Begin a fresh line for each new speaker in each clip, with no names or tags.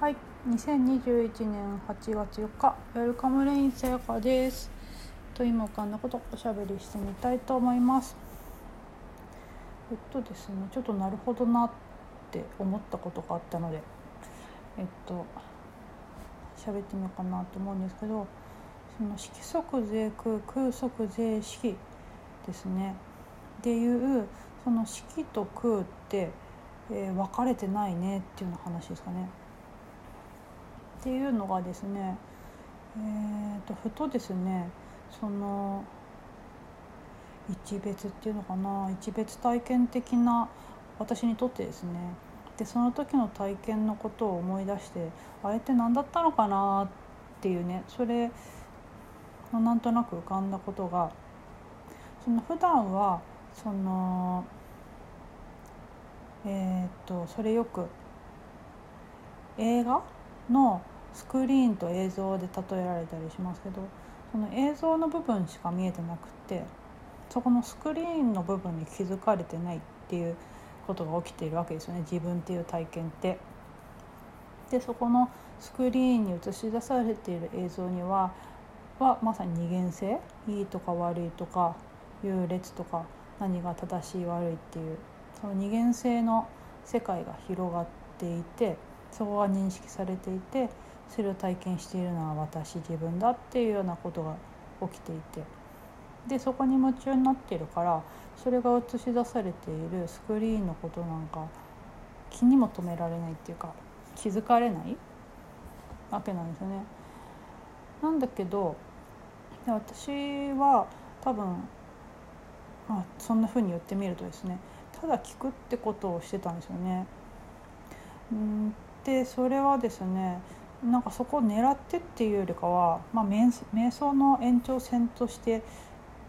はい、2021年8月4日、ウェルカムレインさやかです。と今浮かんだことおしゃべりしてみたいと思います。えっとですね、ちょっとなるほどなって思ったことがあったので、えっと喋ってみようかなと思うんですけど、その色即是空空即是色ですね。っていうその色と空って、えー分かれてないねっていうような話ですかね。っていうのがですね、えー、とふとですねその一別っていうのかな一別体験的な私にとってですねでその時の体験のことを思い出してあれって何だったのかなっていうねそれのなんとなく浮かんだことがその普段はそのえっ、とそれよく映画のスクリーンと映像で例えられたりしますけどその映像の部分しか見えてなくってそこのスクリーンの部分に気づかれてないっていうことが起きているわけですよね自分っていう体験って。でそこのスクリーンに映し出されている映像にははまさに二元性いいとか悪いとか優劣とか何が正しい悪いっていうその二元性の世界が広がっていてそこが認識されていてそれを体験しているのは私自分だっていうようなことが起きていてでそこに夢中になっているからそれが映し出されているスクリーンのことなんか気にも留められないっていうか気づかれないわけなんですよね。なんだけど私は多分、あ、そんな風に言ってみるとですねただ聞くってことをしてたんですよね。うんでそれはですねなんかそこを狙ってっていうよりかは、まあ、瞑想の延長線として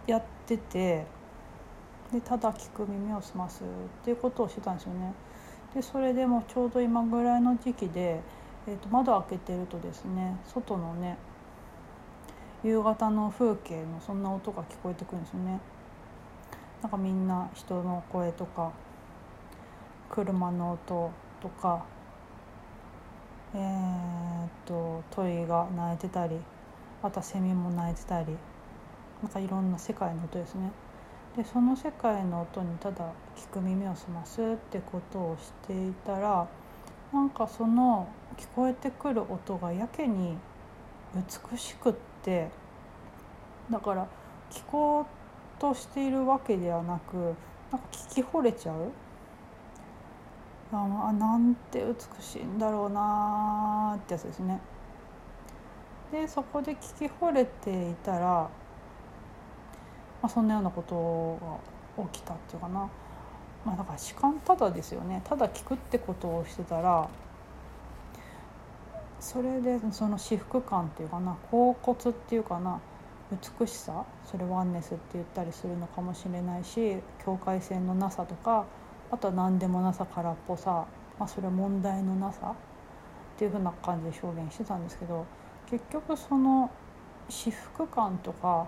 やっててでただ聞く耳を澄ますっていうことをしてたんですよね。でそれでもちょうど今ぐらいの時期で、えー、と窓開けてるとですね外のね夕方の風景のそんな音が聞こえてくるんですよね。なんかみんな人の声とか車の音とかえー、っと鳥が鳴いてたりあとはセミも鳴いてたりなんかいろんな世界の音ですね。でその世界の音にただ聞く耳を澄ますってことをしていたらなんかその聞こえてくる音がやけに美しくってだから聞こうとしているわけではなくなんか聞き惚れちゃうあなんて美しいんだろうなってやつですね。でそこで聞き惚れていたら、まあ、そんなようなことが起きたっていうかな、まあ、だから主観ただですよねただ聞くってことをしてたらそれでその至福感っていうかな恍惚っていうかな美しさそれワンネスって言ったりするのかもしれないし境界線のなさとかあとは何でもなさ空っぽさ、まあ、それは問題のなさっていうふうな感じで表現してたんですけど結局その至福感とか、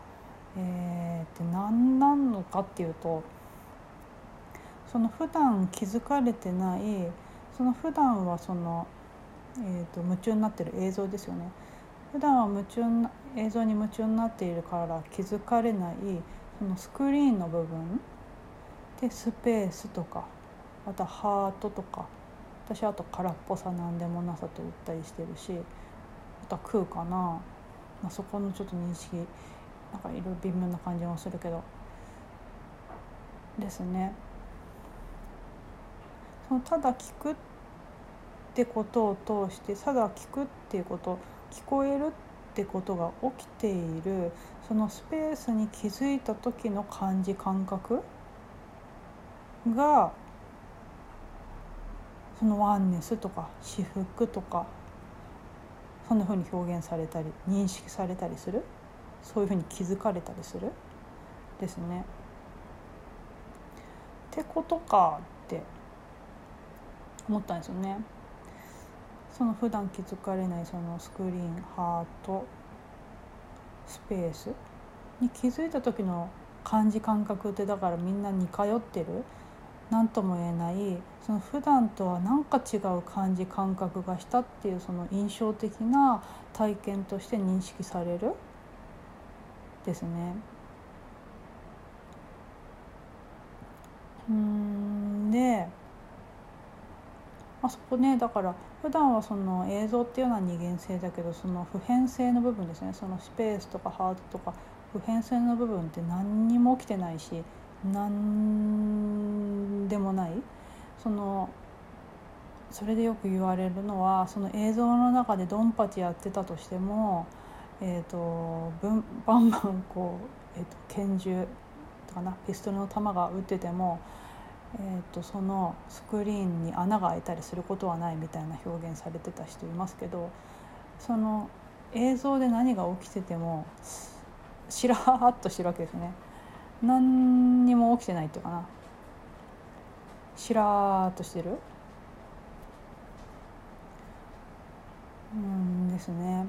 えー、って何なのかっていうとその普段気づかれてないその普段はその、えー、と夢中になってる映像ですよね。普段は夢中な映像に夢中になっているから気づかれないそのスクリーンの部分でスペースとかあとはハートとか私あと空っぽさなんでもなさと言ったりしてるしあとは空かな、まあ、そこのちょっと認識なんかいろいろ微妙な感じもするけど。ですね。そのただ聞くってことを通してただ聞くっていうこと聞こえるってことが起きているそのスペースに気づいた時の感じ感覚がそのワンネスとか至福とかそんなふうに表現されたり認識されたりする？そういうふうに気づかれたりする？ですね。ってことかって思ったんですよね。その普段気づかれないそのスクリーンハートスペースに気づいた時の感じ感覚ってだからみんな似通ってる何とも言えないその普段とは何か違う感じ感覚がしたっていうその印象的な体験として認識されるですね。うんであそこねだから普段はその映像っていうのは二元性だけどその普遍性の部分ですねそのスペースとかハートとか普遍性の部分って何にも起きてないし何でもないそのそれでよく言われるのはその映像の中でドンパチやってたとしても、えーと、バンバンこう、えーと、拳銃とかなピストルの弾が撃ってても、えーと、そのスクリーンに穴が開いたりすることはないみたいな表現されてた人いますけどその映像で何が起きててもしらーっとしてるわけですね。何にも起きてないっていうかな。しらーっとしてる。うんですね。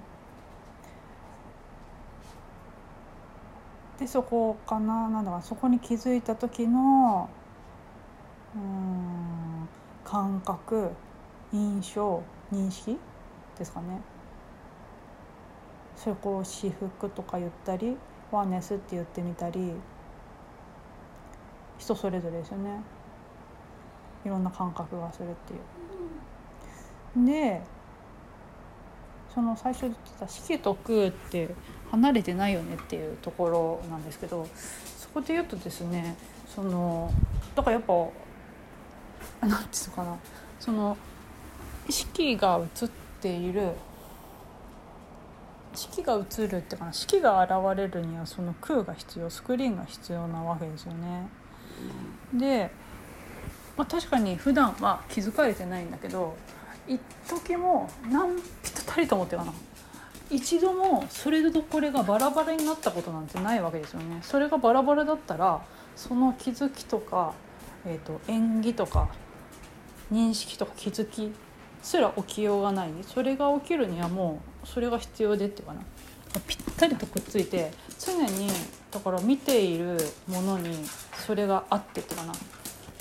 でそこかな。なんだかそこに気づいた時のうん感覚印象認識ですかね。それこう私服とか言ったりワーネスって言ってみたり人それぞれですよねいろんな感覚がするっていう。でその最初言ってた「式と空」って離れてないよねっていうところなんですけどそこで言うとですねそのだからやっぱ何て言うのかなその式が映っている式が映るっていうかな式が現れるにはその空が必要スクリーンが必要なわけですよね。で、まあ、確かに普段は気づかれてないんだけど一時も何ぴったりと思ってかな一度もそれとこれがバラバラになったことなんてないわけですよね。それがバラバラだったらその気づきとか、えーと、演技とか認識とか気づきすら起きようがない。それが起きるにはもうそれが必要でっていうかな。ぴったりとくっついて常にだから見ているものにそれがあってってかなも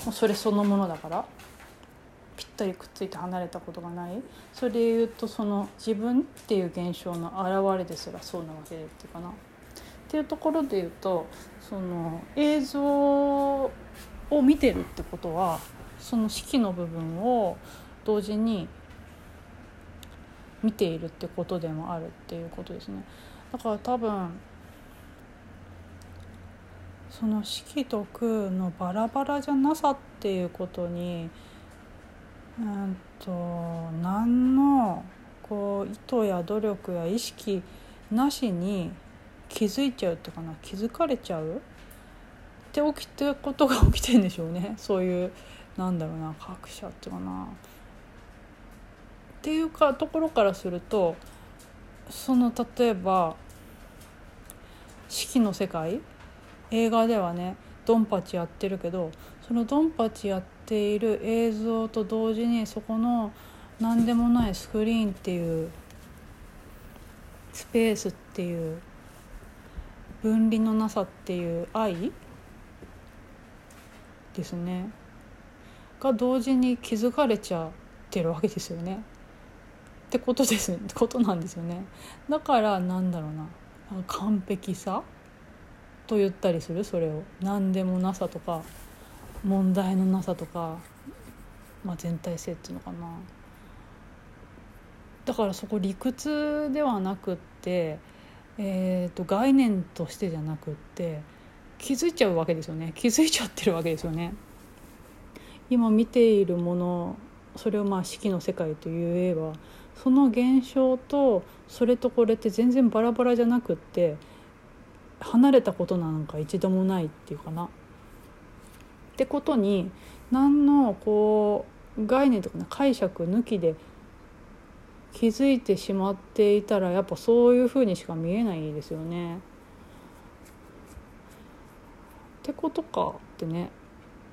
うそれそのものだからぴったりくっついて離れたことがないそれで言うとその自分っていう現象の表れですらそうなわけでっていうかな。っていうところで言うとその映像を見てるってことはその式の部分を同時に見ているってことでもあるっていうことですね。だから多分その式と空のバラバラじゃなさっていうことにうんと何のこう意図や努力や意識なしに気づいちゃうっていうかな気づかれちゃう？って起きてことが起きてんでしょうね そういうなんだろうな各社っていうかな。っていうかところからするとその例えば四季の世界映画ではねドンパチやってるけどそのドンパチやっている映像と同時にそこの何でもないスクリーンっていうスペースっていう分離のなさっていう愛ですね。が同時に気づかれちゃってるわけですよね。ってことですことなんですよね。だからなんだろうな。完璧さと言ったりする？それを。何でもなさとか問題のなさとか、まあ、全体性っていうのかな。だからそこ理屈ではなくって、えーと、概念としてじゃなくって気づいちゃうわけですよね。気づいちゃってるわけですよね。今見ているものそれをまあ四季の世界と言えばその現象とそれとこれって全然バラバラじゃなくって離れたことなんか一度もないっていうかな。ってことに何のこう概念とか、ね、解釈抜きで気づいてしまっていたらやっぱそういうふうにしか見えないですよね。ってことかってね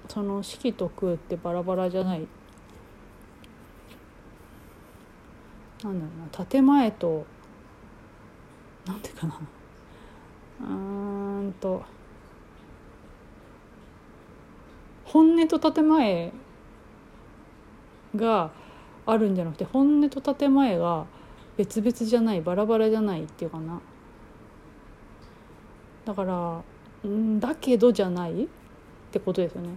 その四と空ってバラバラじゃないなんだろうな建前となんていうかなうんと。本音と建前があるんじゃなくて本音と建前が別々じゃないバラバラじゃないっていうかな。だからんだけどじゃないってことですよね。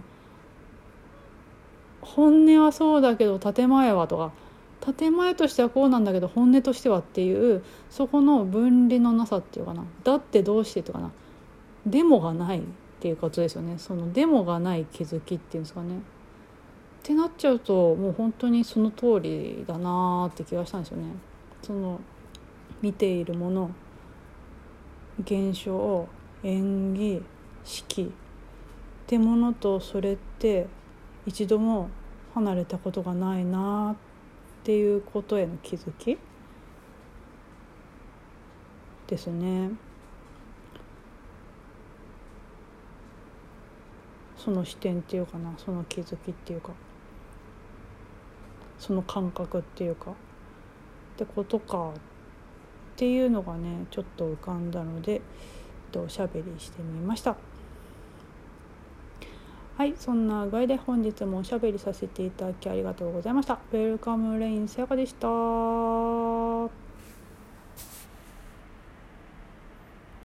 本音はそうだけど建前はとか建前としてはこうなんだけど本音としてはっていうそこの分離のなさっていうかな。だってどうしてっていうかな。デモがないっていうことですよね。そのデモがない気づきっていうんですかね。ってなっちゃうともう本当にその通りだなって気がしたんですよね。その見ているもの現象演技式ってものとそれって一度も離れたことがないなってていうことへの気づき？ですね。その視点っていうかなその気づきっていうか。その感覚っていうか。ってことかっていうのがねちょっと浮かんだのでおしゃべりしてみました。はいそんな具合で本日もおしゃべりさせていただきありがとうございました。ウェルカムレインさやかでした。